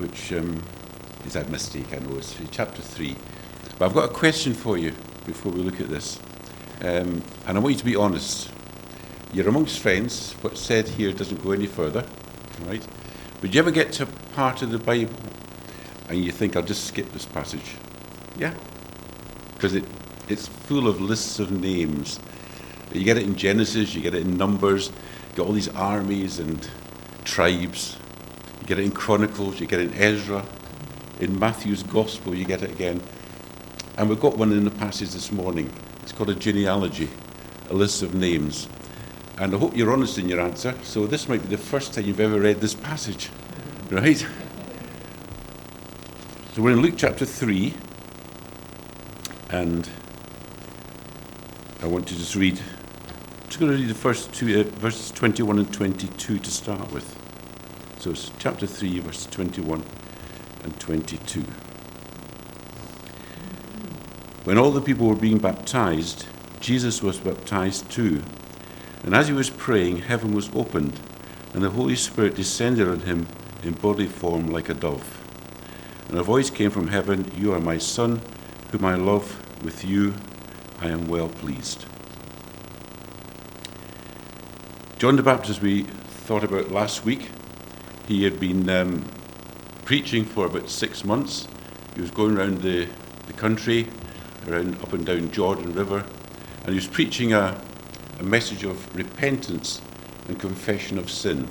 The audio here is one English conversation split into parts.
which um, is that mistake, I know. It's chapter 3. But I've got a question for you before we look at this. Um, and I want you to be honest. You're amongst friends. What's said here doesn't go any further, right? Would you ever get to a part of the Bible and you think, I'll just skip this passage? Yeah? Because it, it's full of lists of names. You get it in Genesis, you get it in Numbers, you get all these armies and tribes. You get it in Chronicles, you get it in Ezra, in Matthew's Gospel, you get it again. And we've got one in the passage this morning. It's called a genealogy, a list of names. And I hope you're honest in your answer. So this might be the first time you've ever read this passage, right? So we're in Luke chapter 3, and I want to just read, I'm just going to read the first two, uh, verses 21 and 22 to start with. So it's chapter 3, verse 21 and 22. When all the people were being baptized, Jesus was baptized too. And as he was praying, heaven was opened, and the Holy Spirit descended on him in bodily form like a dove. And a voice came from heaven You are my Son, whom I love. With you I am well pleased. John the Baptist, we thought about last week. He had been um, preaching for about six months. He was going around the, the country, around up and down Jordan River, and he was preaching a, a message of repentance and confession of sin.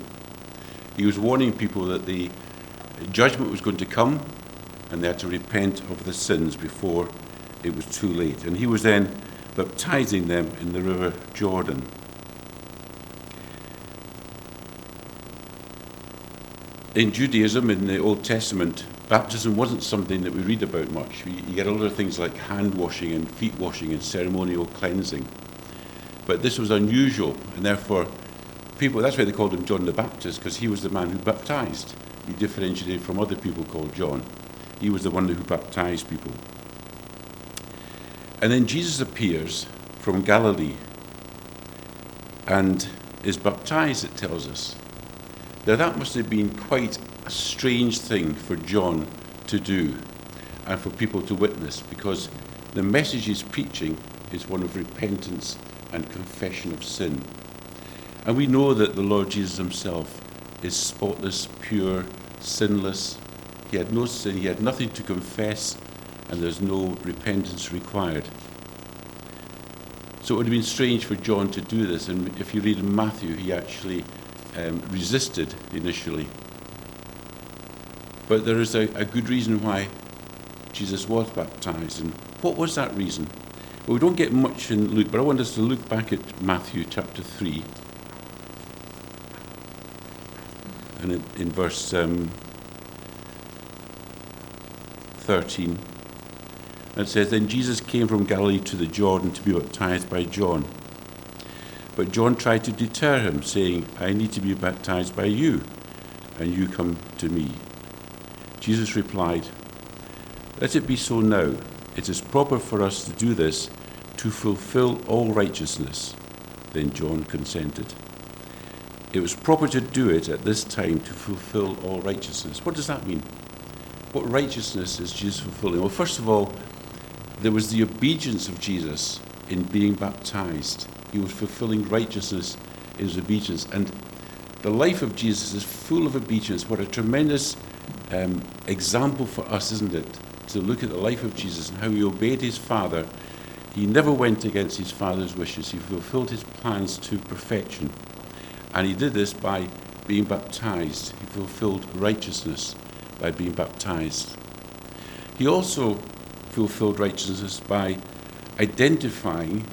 He was warning people that the judgment was going to come and they had to repent of the sins before it was too late. And he was then baptizing them in the river Jordan. In Judaism, in the Old Testament, baptism wasn't something that we read about much. You get of things like hand washing and feet washing and ceremonial cleansing. But this was unusual, and therefore, people, that's why they called him John the Baptist, because he was the man who baptized. He differentiated from other people called John. He was the one who baptized people. And then Jesus appears from Galilee and is baptized, it tells us. Now, that must have been quite a strange thing for John to do and for people to witness because the message he's preaching is one of repentance and confession of sin. And we know that the Lord Jesus himself is spotless, pure, sinless. He had no sin, he had nothing to confess, and there's no repentance required. So it would have been strange for John to do this, and if you read in Matthew, he actually um, resisted initially. But there is a, a good reason why Jesus was baptized. And what was that reason? Well, we don't get much in Luke, but I want us to look back at Matthew chapter 3. And in, in verse um, 13, it says, Then Jesus came from Galilee to the Jordan to be baptized by John. But John tried to deter him, saying, I need to be baptized by you, and you come to me. Jesus replied, Let it be so now. It is proper for us to do this to fulfill all righteousness. Then John consented. It was proper to do it at this time to fulfill all righteousness. What does that mean? What righteousness is Jesus fulfilling? Well, first of all, there was the obedience of Jesus in being baptized. He was fulfilling righteousness in his obedience. And the life of Jesus is full of obedience. What a tremendous um, example for us, isn't it? To look at the life of Jesus and how he obeyed his Father. He never went against his Father's wishes. He fulfilled his plans to perfection. And he did this by being baptized. He fulfilled righteousness by being baptized. He also fulfilled righteousness by identifying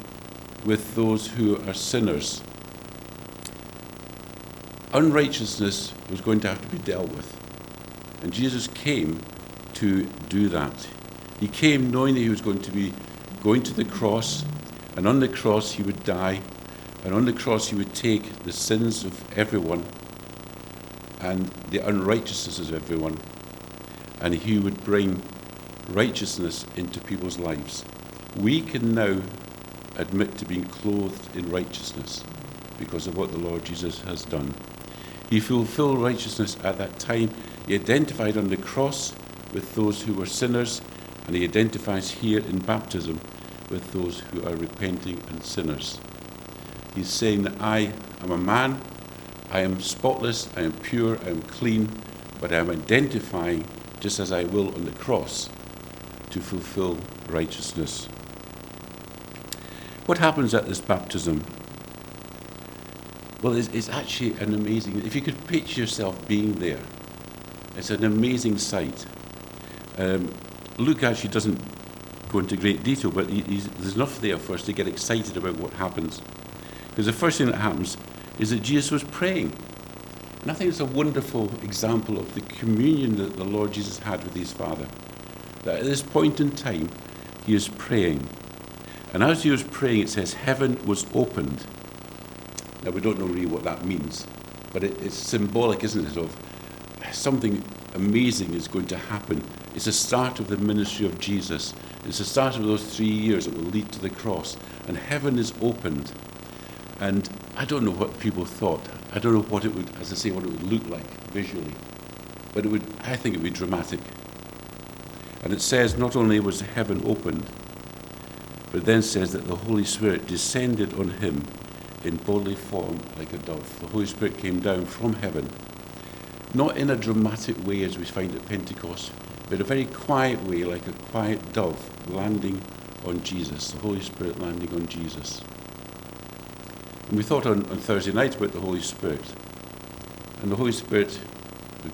with those who are sinners. Unrighteousness was going to have to be dealt with. And Jesus came to do that. He came knowing that he was going to be going to the cross, and on the cross he would die, and on the cross he would take the sins of everyone and the unrighteousness of everyone, and he would bring righteousness into people's lives. We can now admit to being clothed in righteousness because of what the Lord Jesus has done. He fulfilled righteousness at that time. He identified on the cross with those who were sinners, and he identifies here in baptism with those who are repenting and sinners. He's saying that I am a man, I am spotless, I am pure, I am clean, but I am identifying, just as I will on the cross, to fulfill righteousness. What happens at this baptism? Well, it's, it's actually an amazing, if you could picture yourself being there, it's an amazing sight. Um, Luke actually doesn't go into great detail, but he, there's enough there for us to get excited about what happens. Because the first thing that happens is that Jesus was praying. And I think it's a wonderful example of the communion that the Lord Jesus had with his Father. That at this point in time, he is praying. And as he was praying, it says, Heaven was opened. Now, we don't know really what that means, but it, it's symbolic, isn't it, of something amazing is going to happen. It's the start of the ministry of Jesus. It's the start of those three years that will lead to the cross. And heaven is opened. And I don't know what people thought. I don't know what it would, as I say, what it would look like visually. But it would, I think it would be dramatic. And it says not only was heaven opened, but then says that the Holy Spirit descended on him in bodily form like a dove. The Holy Spirit came down from heaven, not in a dramatic way as we find at Pentecost, but a very quiet way, like a quiet dove landing on Jesus, the Holy Spirit landing on Jesus. And we thought on, on Thursday night about the Holy Spirit. And the Holy Spirit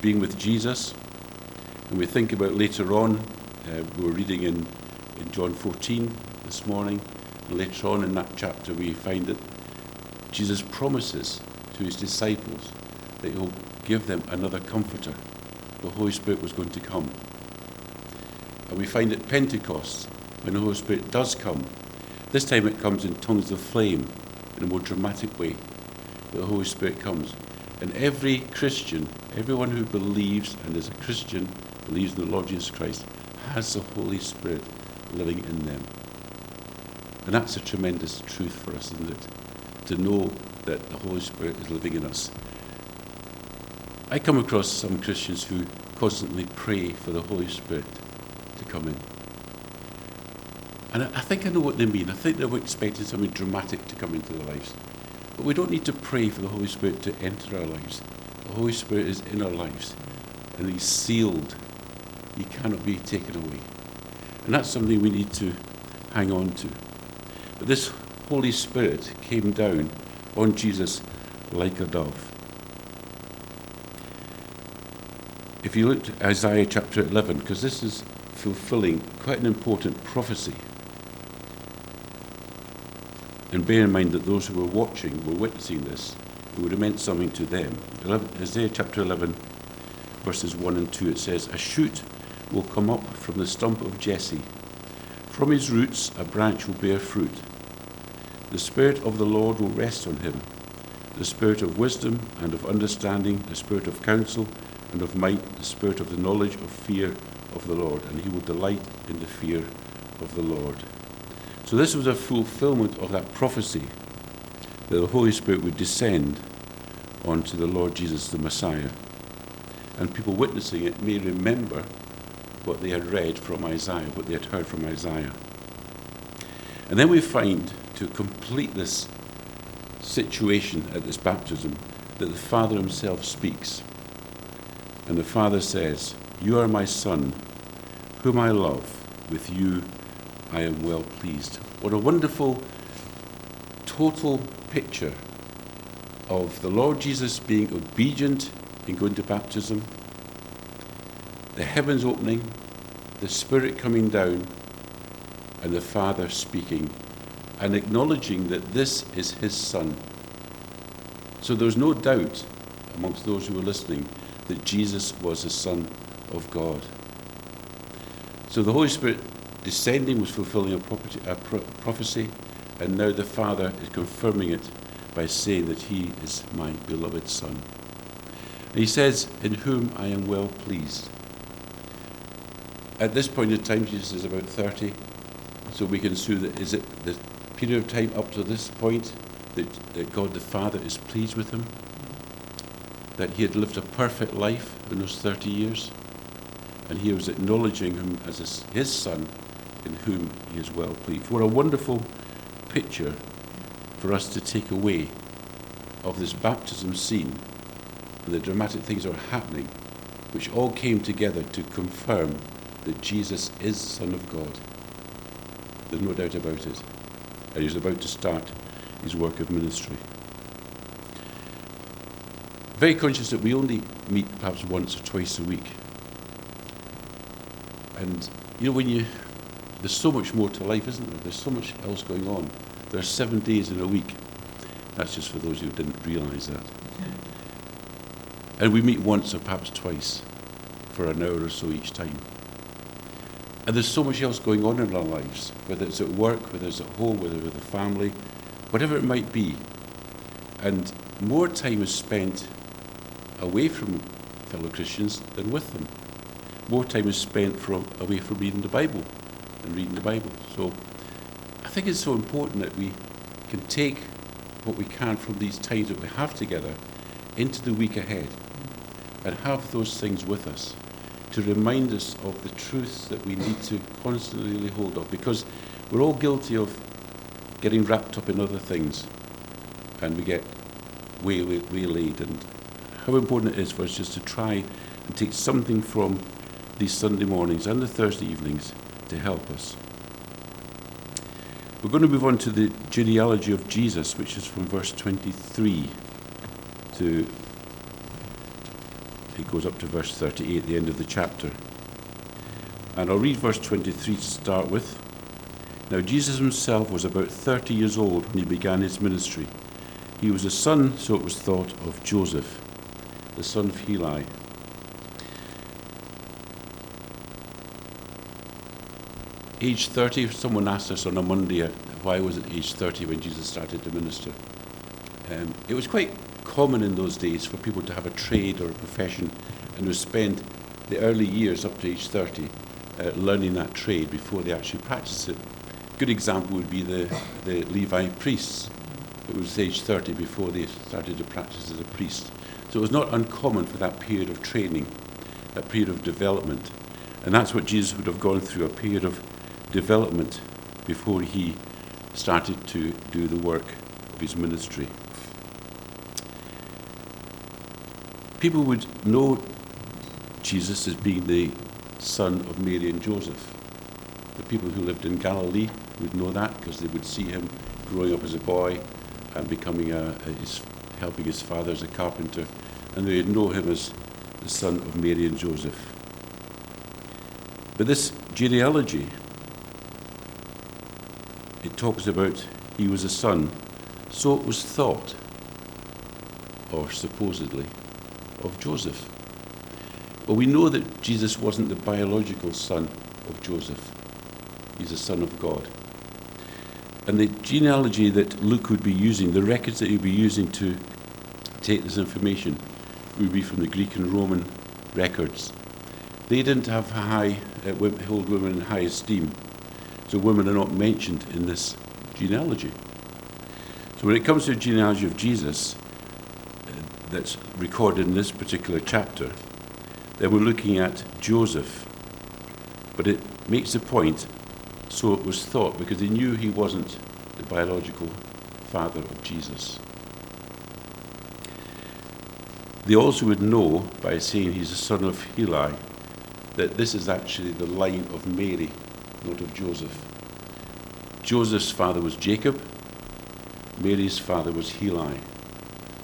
being with Jesus. And we think about later on, uh, we were reading in, in John 14 this morning. And later on in that chapter, we find that Jesus promises to his disciples that he'll give them another comforter. The Holy Spirit was going to come. And we find at Pentecost, when the Holy Spirit does come, this time it comes in tongues of flame in a more dramatic way. The Holy Spirit comes. And every Christian, everyone who believes and is a Christian, believes in the Lord Jesus Christ, has the Holy Spirit living in them. And that's a tremendous truth for us, isn't it? To know that the Holy Spirit is living in us. I come across some Christians who constantly pray for the Holy Spirit to come in. And I think I know what they mean. I think they were expecting something dramatic to come into their lives. But we don't need to pray for the Holy Spirit to enter our lives. The Holy Spirit is in our lives, and He's sealed. He cannot be taken away. And that's something we need to hang on to. This Holy Spirit came down on Jesus like a dove. If you look at Isaiah chapter 11, because this is fulfilling quite an important prophecy and bear in mind that those who were watching were witnessing this. It would have meant something to them. 11, Isaiah chapter 11, verses 1 and 2, it says, A shoot will come up from the stump of Jesse. From his roots a branch will bear fruit. The Spirit of the Lord will rest on him the Spirit of wisdom and of understanding, the Spirit of counsel and of might, the Spirit of the knowledge of fear of the Lord. And he will delight in the fear of the Lord. So this was a fulfillment of that prophecy that the Holy Spirit would descend onto the Lord Jesus, the Messiah. And people witnessing it may remember what they had read from Isaiah, what they had heard from Isaiah. And then we find, to complete this situation at this baptism, that the Father himself speaks. And the Father says, You are my Son, whom I love. With you I am well pleased. What a wonderful, total picture of the Lord Jesus being obedient in going to baptism, the heavens opening, the Spirit coming down, and the Father speaking and acknowledging that this is His Son. So there's no doubt amongst those who were listening that Jesus was the Son of God. So the Holy Spirit descending was fulfilling a, property, a pro- prophecy, and now the Father is confirming it by saying that He is my beloved Son. And He says, In whom I am well pleased. At this point in time, Jesus is about 30, so we can see that is it the period of time up to this point that, that God the Father is pleased with him, that he had lived a perfect life, in those 30 years. And he was acknowledging him as his, his son in whom he is well pleased. What a wonderful picture for us to take away of this baptism scene and the dramatic things that are happening, which all came together to confirm that Jesus is Son of God. There's no doubt about it. And he's about to start his work of ministry. Very conscious that we only meet perhaps once or twice a week. And you know, when you there's so much more to life, isn't there? There's so much else going on. There are seven days in a week. That's just for those who didn't realise that. And we meet once or perhaps twice for an hour or so each time. And there's so much else going on in our lives, whether it's at work, whether it's at home, whether with the family, whatever it might be. And more time is spent away from fellow Christians than with them. More time is spent from, away from reading the Bible and reading the Bible. So I think it's so important that we can take what we can from these times that we have together into the week ahead and have those things with us to remind us of the truths that we need to constantly hold of because we're all guilty of getting wrapped up in other things and we get way, way, waylaid and how important it is for us just to try and take something from these Sunday mornings and the Thursday evenings to help us. We're going to move on to the genealogy of Jesus, which is from verse 23 to it goes up to verse 38, the end of the chapter. And I'll read verse 23 to start with. Now, Jesus himself was about 30 years old when he began his ministry. He was a son, so it was thought, of Joseph, the son of Heli. Age 30, someone asked us on a Monday, why was it age 30 when Jesus started to minister? Um, it was quite common in those days for people to have a trade or a profession and to spend the early years up to age 30 uh, learning that trade before they actually practice it. A good example would be the, the Levi priests. It was age 30 before they started to practice as a priest. So it was not uncommon for that period of training, that period of development. And that's what Jesus would have gone through a period of development before he started to do the work of his ministry. People would know Jesus as being the son of Mary and Joseph. The people who lived in Galilee would know that because they would see him growing up as a boy and becoming a, a his, helping his father as a carpenter, and they would know him as the son of Mary and Joseph. But this genealogy it talks about he was a son, so it was thought, or supposedly, of Joseph. But we know that Jesus wasn't the biological son of Joseph. He's a son of God. And the genealogy that Luke would be using, the records that he would be using to take this information, would be from the Greek and Roman records. They didn't have high, uh, hold women in high esteem. So women are not mentioned in this genealogy. So when it comes to the genealogy of Jesus, that's recorded in this particular chapter, then we're looking at Joseph. But it makes the point, so it was thought, because they knew he wasn't the biological father of Jesus. They also would know, by saying he's the son of Heli, that this is actually the line of Mary, not of Joseph. Joseph's father was Jacob, Mary's father was Heli.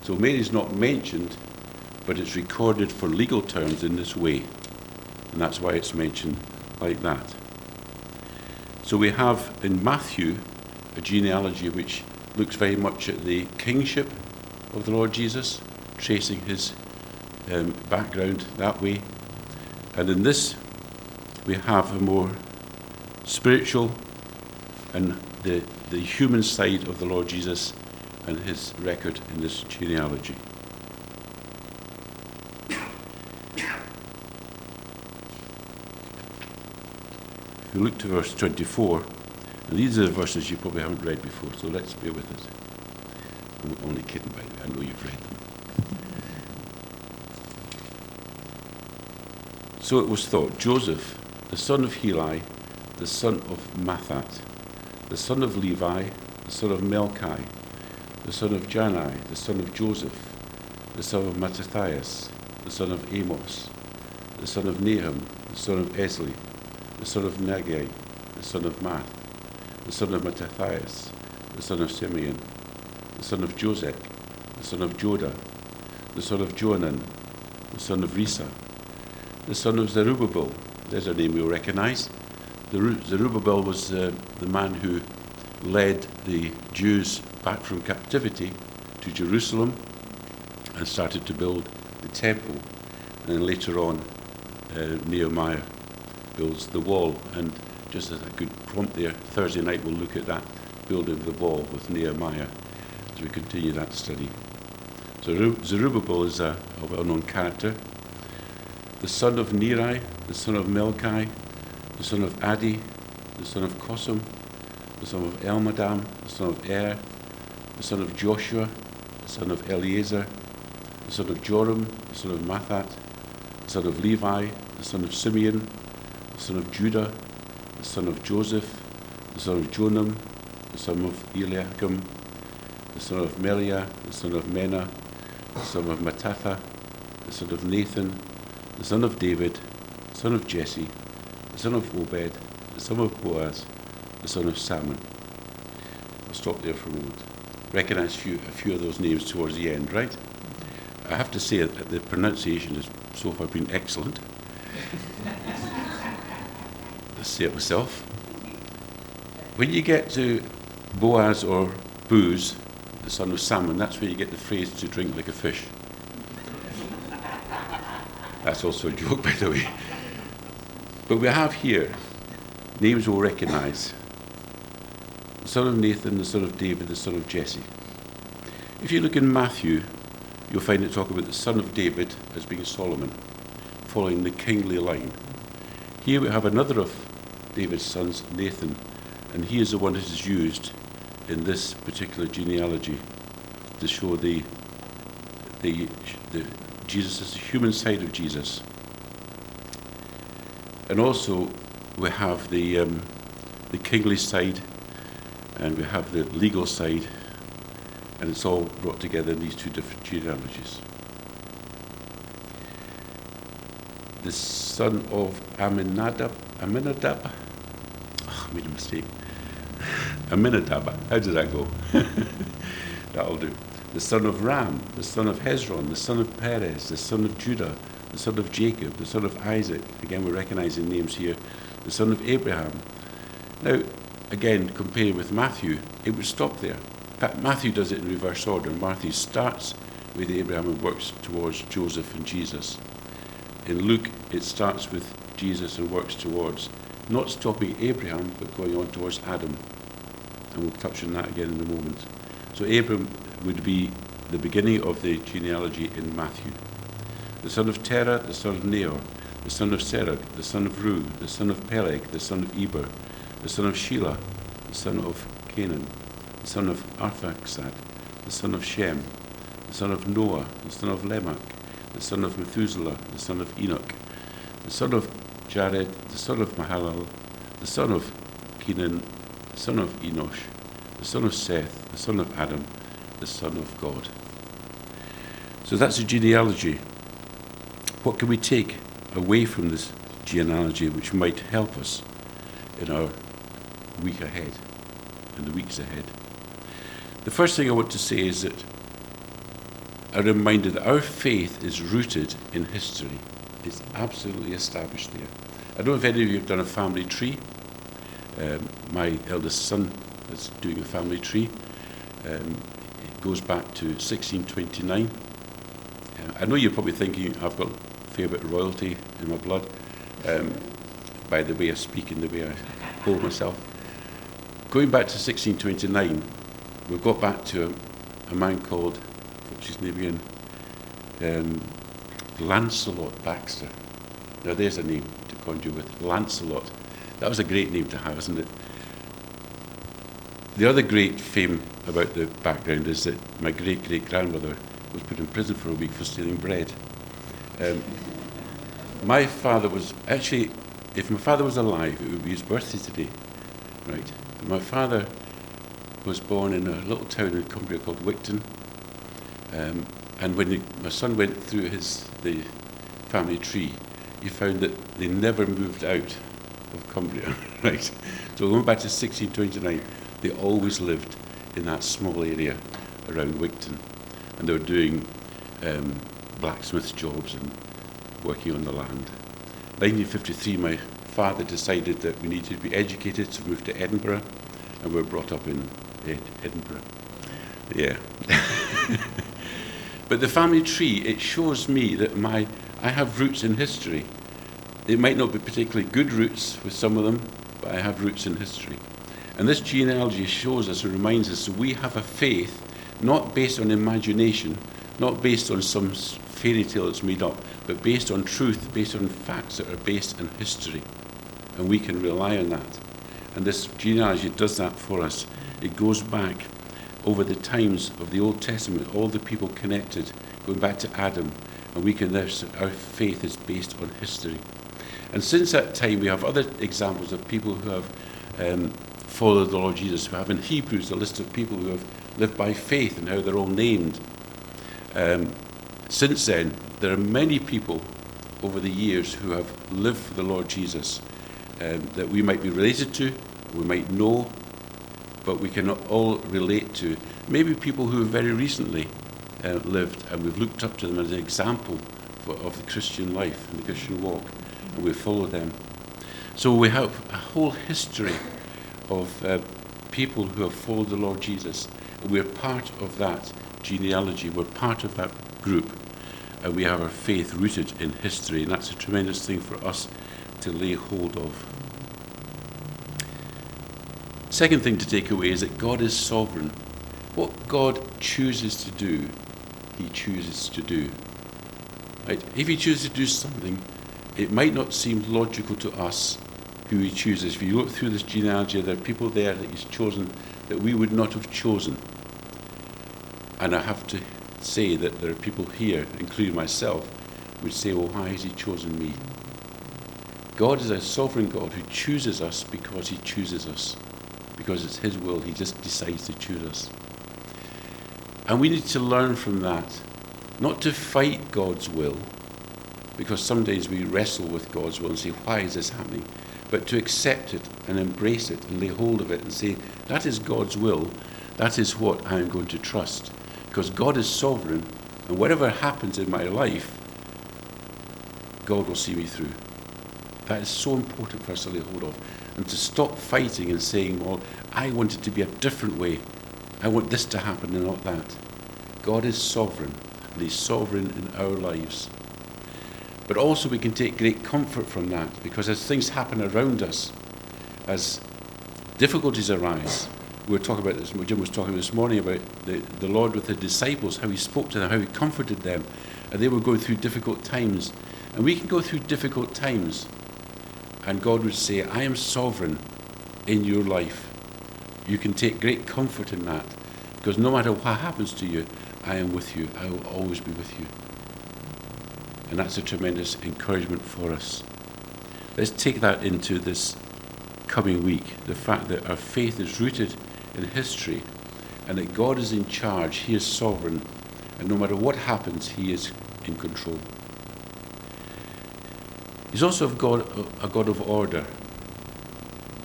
So Mary's not mentioned, but it's recorded for legal terms in this way. And that's why it's mentioned like that. So we have in Matthew a genealogy which looks very much at the kingship of the Lord Jesus, tracing his um, background that way. And in this, we have a more spiritual and the, the human side of the Lord Jesus and his record in this genealogy. If you look to verse 24, and these are the verses you probably haven't read before, so let's bear with us. I'm only kidding, by the way, I know you've read them. So it was thought Joseph, the son of Heli, the son of Mathat, the son of Levi, the son of Melchi, the son of Jannai, the son of Joseph, the son of Mattathias, the son of Amos, the son of Nahum, the son of Esli, the son of Naggai, the son of Maath, the son of Mattathias, the son of Simeon, the son of Josech, the son of Joda, the son of Joanan, the son of Rhesa, the son of Zerubbabel. There's a name you'll recognize. Zerubbabel was uh, the man who led the Jews back from captivity to Jerusalem and started to build the temple. And then later on, uh, Nehemiah builds the wall. And just as a good prompt there, Thursday night we'll look at that building of the wall with Nehemiah as we continue that study. So Zerubbabel is a, a well-known character. The son of Neri, the son of Melchi, the son of Addi, the son of Cosam, the son of Elmadam, the son of Er, the son of Joshua, the son of Eleazar, the son of Joram, the son of Mathat, the son of Levi, the son of Simeon, the son of Judah, the son of Joseph, the son of Jonam, the son of Eliakim, the son of Meliah, the son of Menna, the son of Mattatha, the son of Nathan, the son of David, the son of Jesse, the son of Obed, the son of Boaz, the son of Salmon. I'll stop there for a moment. Recognize a few, a few of those names towards the end, right? I have to say that the pronunciation has so far been excellent. Let's say it myself. When you get to Boaz or Booz, the son of Salmon, that's where you get the phrase to drink like a fish. That's also a joke, by the way. But we have here names we'll recognize the son of Nathan, the son of David, the son of Jesse. If you look in Matthew, you'll find it talk about the son of David as being Solomon, following the kingly line. Here we have another of David's sons, Nathan, and he is the one that is used in this particular genealogy to show the, the, the Jesus the human side of Jesus. And also we have the, um, the kingly side and we have the legal side and it's all brought together in these two different genealogies. The son of Aminadab, Aminadab, oh, I made a mistake. Aminadab, how did that go? That'll do. The son of Ram, the son of Hezron, the son of Perez, the son of Judah, the son of Jacob, the son of Isaac. Again, we're recognizing names here. The son of Abraham. Now, again, compared with Matthew, it would stop there. Matthew does it in reverse order. Matthew starts with Abraham and works towards Joseph and Jesus. In Luke, it starts with Jesus and works towards, not stopping Abraham, but going on towards Adam. And we'll touch on that again in a moment. So Abraham would be the beginning of the genealogy in Matthew. The son of Terah, the son of Nahor, the son of Serug, the son of Reu, the son of Peleg, the son of Eber, the son of Shelah, the son of Canaan, the son of Arphaxad, the son of Shem, the son of Noah, the son of Lamech, the son of Methuselah, the son of Enoch, the son of Jared, the son of Mahalalel, the son of Kenan, the son of Enosh, the son of Seth, the son of Adam, the son of God. So that's a genealogy. What can we take away from this genealogy which might help us in our week ahead and the weeks ahead? The first thing I want to say is that a reminder that our faith is rooted in history. It's absolutely established there. I don't know if any of you have done a family tree. Um, my eldest son is doing a family tree. Um, it goes back to 1629. Uh, I know you're probably thinking I've got a fair bit of royalty in my blood um, by the way of speaking, the way I hold myself. Going back to 1629, we've got back to a, a man called, what's his name again? Um, Lancelot Baxter. Now there's a name to conjure with. Lancelot. That was a great name to have, isn't it? The other great fame about the background is that my great great grandmother was put in prison for a week for stealing bread. Um, my father was actually, if my father was alive, it would be his birthday today, right? My father was born in a little town in Cumbria called Wigton. Um, and when he, my son went through his the family tree, he found that they never moved out of Cumbria, right? So going back to 1629, they always lived in that small area around Wigton, and they were doing um, blacksmith jobs and working on the land. 1953, my father decided that we needed to be educated, so moved to Edinburgh, and we were brought up in Ed- Edinburgh. Yeah. but the family tree, it shows me that my I have roots in history. It might not be particularly good roots with some of them, but I have roots in history. And this genealogy shows us and reminds us that we have a faith not based on imagination, not based on some fairy tale that's made up, but based on truth, based on facts that are based in history. And we can rely on that. And this genealogy does that for us. It goes back over the times of the Old Testament, all the people connected, going back to Adam, and we can, our faith is based on history. And since that time, we have other examples of people who have um, followed the Lord Jesus. We have in Hebrews a list of people who have lived by faith and how they're all named. Um, since then, there are many people over the years who have lived for the Lord Jesus um, that we might be related to, we might know, but we can all relate to. Maybe people who have very recently uh, lived and we've looked up to them as an example for, of the Christian life and the Christian walk, and we follow them. So we have a whole history of uh, people who have followed the Lord Jesus. And we're part of that genealogy, we're part of that group, and we have our faith rooted in history, and that's a tremendous thing for us to lay hold of. Second thing to take away is that God is sovereign. What God chooses to do, He chooses to do. Right? If He chooses to do something, it might not seem logical to us who He chooses. If you look through this genealogy, there are people there that He's chosen that we would not have chosen. And I have to say that there are people here, including myself, would say, well, why has He chosen me? God is a sovereign God who chooses us because He chooses us because it's His will. He just decides to choose us. And we need to learn from that, not to fight God's will, because some days we wrestle with God's will and say, why is this happening? But to accept it and embrace it and lay hold of it and say, that is God's will. That is what I am going to trust. Because God is sovereign, and whatever happens in my life, God will see me through. That is so important for us to lay hold of and to stop fighting and saying, well, I want it to be a different way. I want this to happen and not that. God is sovereign, and He's sovereign in our lives. But also, we can take great comfort from that because as things happen around us, as difficulties arise, we were talking about this, Jim was talking this morning about the, the Lord with the disciples, how He spoke to them, how He comforted them, and they were going through difficult times. And we can go through difficult times and God would say, I am sovereign in your life. You can take great comfort in that because no matter what happens to you, I am with you. I will always be with you. And that's a tremendous encouragement for us. Let's take that into this coming week the fact that our faith is rooted in history and that God is in charge, He is sovereign, and no matter what happens, He is in control. He's also a God, a God of order.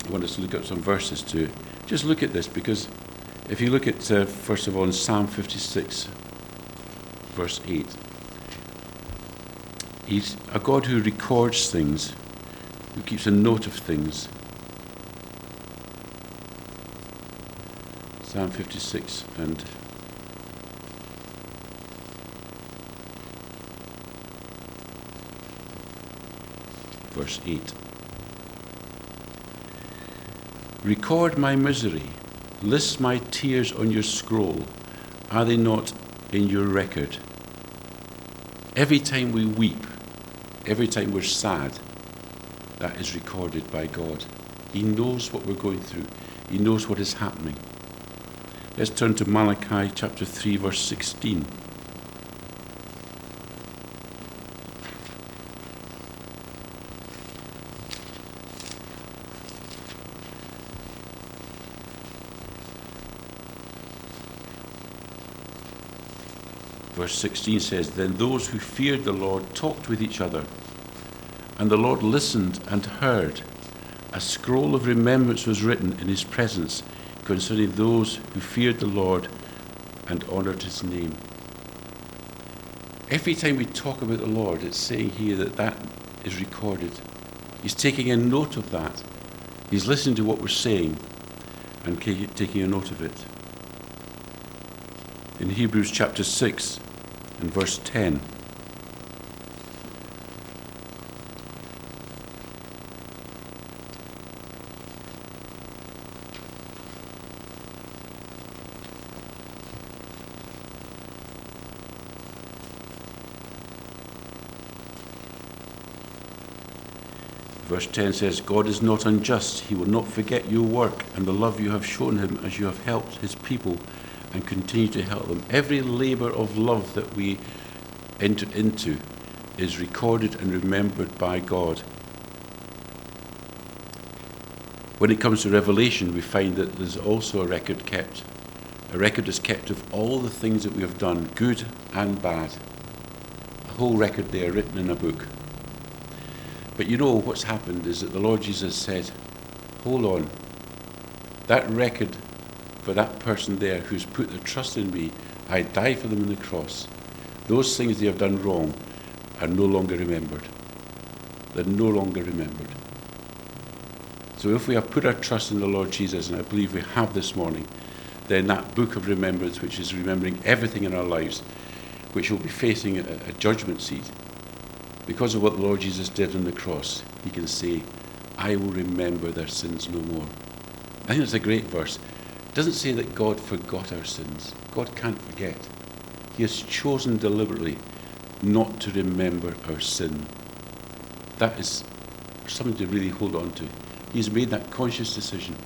I want us to look at some verses to just look at this because if you look at, uh, first of all, in Psalm 56, verse 8, he's a God who records things, who keeps a note of things. Psalm 56 and verse 8. Record my misery, list my tears on your scroll. Are they not in your record? Every time we weep, every time we're sad, that is recorded by God. He knows what we're going through, He knows what is happening. Let's turn to Malachi chapter 3, verse 16. Verse 16 says, Then those who feared the Lord talked with each other, and the Lord listened and heard. A scroll of remembrance was written in his presence concerning those who feared the Lord and honoured his name. Every time we talk about the Lord, it's saying here that that is recorded. He's taking a note of that. He's listening to what we're saying and taking a note of it. In Hebrews chapter 6 and verse 10, Verse 10 says, God is not unjust. He will not forget your work and the love you have shown him as you have helped his people and continue to help them. Every labour of love that we enter into is recorded and remembered by God. When it comes to Revelation, we find that there's also a record kept. A record is kept of all the things that we have done, good and bad. A whole record there written in a book. But you know what's happened is that the Lord Jesus said, Hold on. That record for that person there who's put their trust in me, I die for them on the cross. Those things they have done wrong are no longer remembered. They're no longer remembered. So if we have put our trust in the Lord Jesus, and I believe we have this morning, then that book of remembrance, which is remembering everything in our lives, which will be facing a, a judgment seat, because of what the Lord Jesus did on the cross, he can say, I will remember their sins no more. I think it's a great verse. Doesn't say that God forgot our sins. God can't forget. He has chosen deliberately not to remember our sin. That is something to really hold on to. He's made that conscious decision.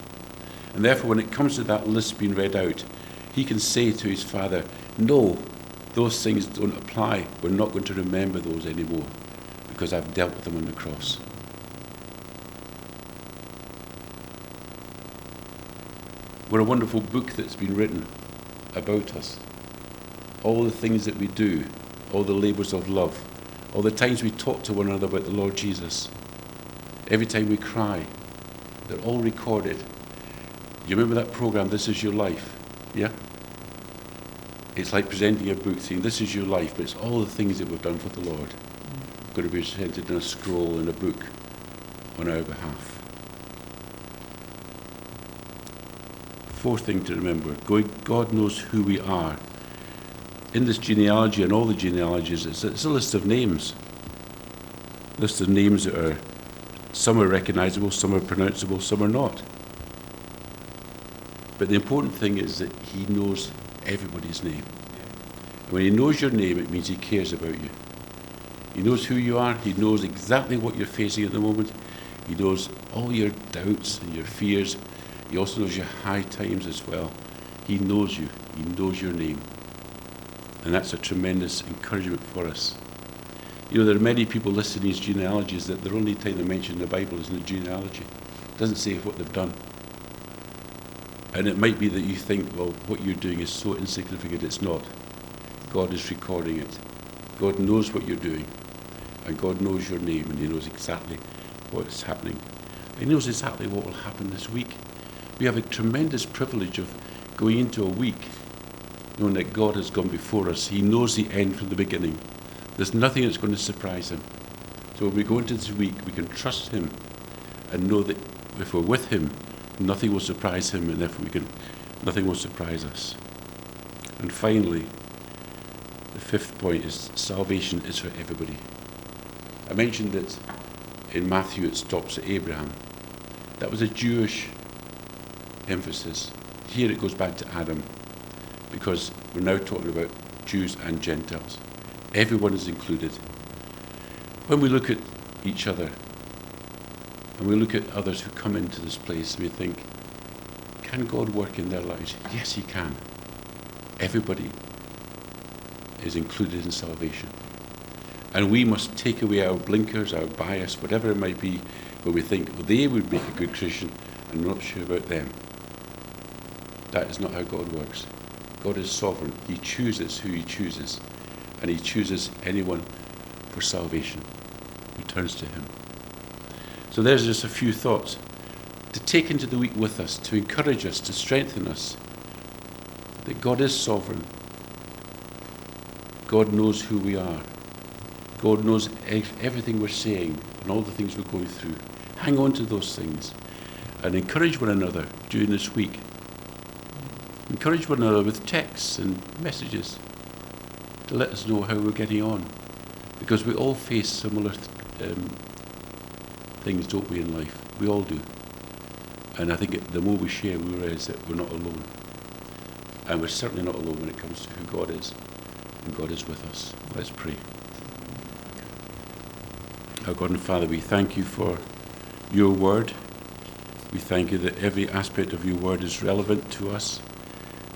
And therefore, when it comes to that list being read out, he can say to his father, No, those things don't apply. We're not going to remember those anymore because I've dealt with them on the cross. What a wonderful book that's been written about us. All the things that we do, all the labours of love, all the times we talk to one another about the Lord Jesus, every time we cry, they're all recorded. You remember that program, This Is Your Life? Yeah? It's like presenting a book saying, This is your life, but it's all the things that we've done for the Lord going to be presented in a scroll in a book on our behalf. Fourth thing to remember God knows who we are. In this genealogy and all the genealogies, it's a, it's a list of names. A list of names that are some are recognizable, some are pronounceable, some are not. But the important thing is that he knows everybody's name. And when he knows your name, it means he cares about you. He knows who you are. He knows exactly what you're facing at the moment. He knows all your doubts and your fears. He also knows your high times as well. He knows you. He knows your name. And that's a tremendous encouragement for us. You know, there are many people listed in these genealogies that the only time they mention in the Bible is in the genealogy. It doesn't say what they've done. And it might be that you think, well, what you're doing is so insignificant. It's not. God is recording it. God knows what you're doing. And God knows your name and He knows exactly what's happening. He knows exactly what will happen this week. We have a tremendous privilege of going into a week knowing that God has gone before us. He knows the end from the beginning. There's nothing that's going to surprise Him. So when we go into this week, we can trust Him and know that if we're with Him, nothing will surprise Him, and therefore we can, nothing will surprise us. And finally, the fifth point is salvation is for everybody. I mentioned that in Matthew it stops at Abraham. That was a Jewish emphasis. Here it goes back to Adam because we're now talking about Jews and Gentiles. Everyone is included. When we look at each other and we look at others who come into this place, we think, can God work in their lives? Yes, He can. Everybody is included in salvation. And we must take away our blinkers, our bias, whatever it might be, where we think, well, they would make a good Christian, and we're not sure about them. That is not how God works. God is sovereign. He chooses who He chooses. and he chooses anyone for salvation who turns to him. So there's just a few thoughts to take into the week with us, to encourage us, to strengthen us that God is sovereign. God knows who we are. God knows everything we're saying and all the things we're going through. Hang on to those things and encourage one another during this week. Encourage one another with texts and messages to let us know how we're getting on. Because we all face similar um, things, don't we, in life? We all do. And I think the more we share, we realize that we're not alone. And we're certainly not alone when it comes to who God is. And God is with us. Let's pray. Our God and Father, we thank you for your word. We thank you that every aspect of your word is relevant to us.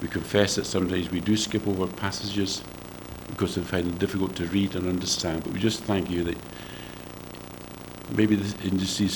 We confess that sometimes we do skip over passages because we find them difficult to read and understand. But we just thank you that maybe this, in just these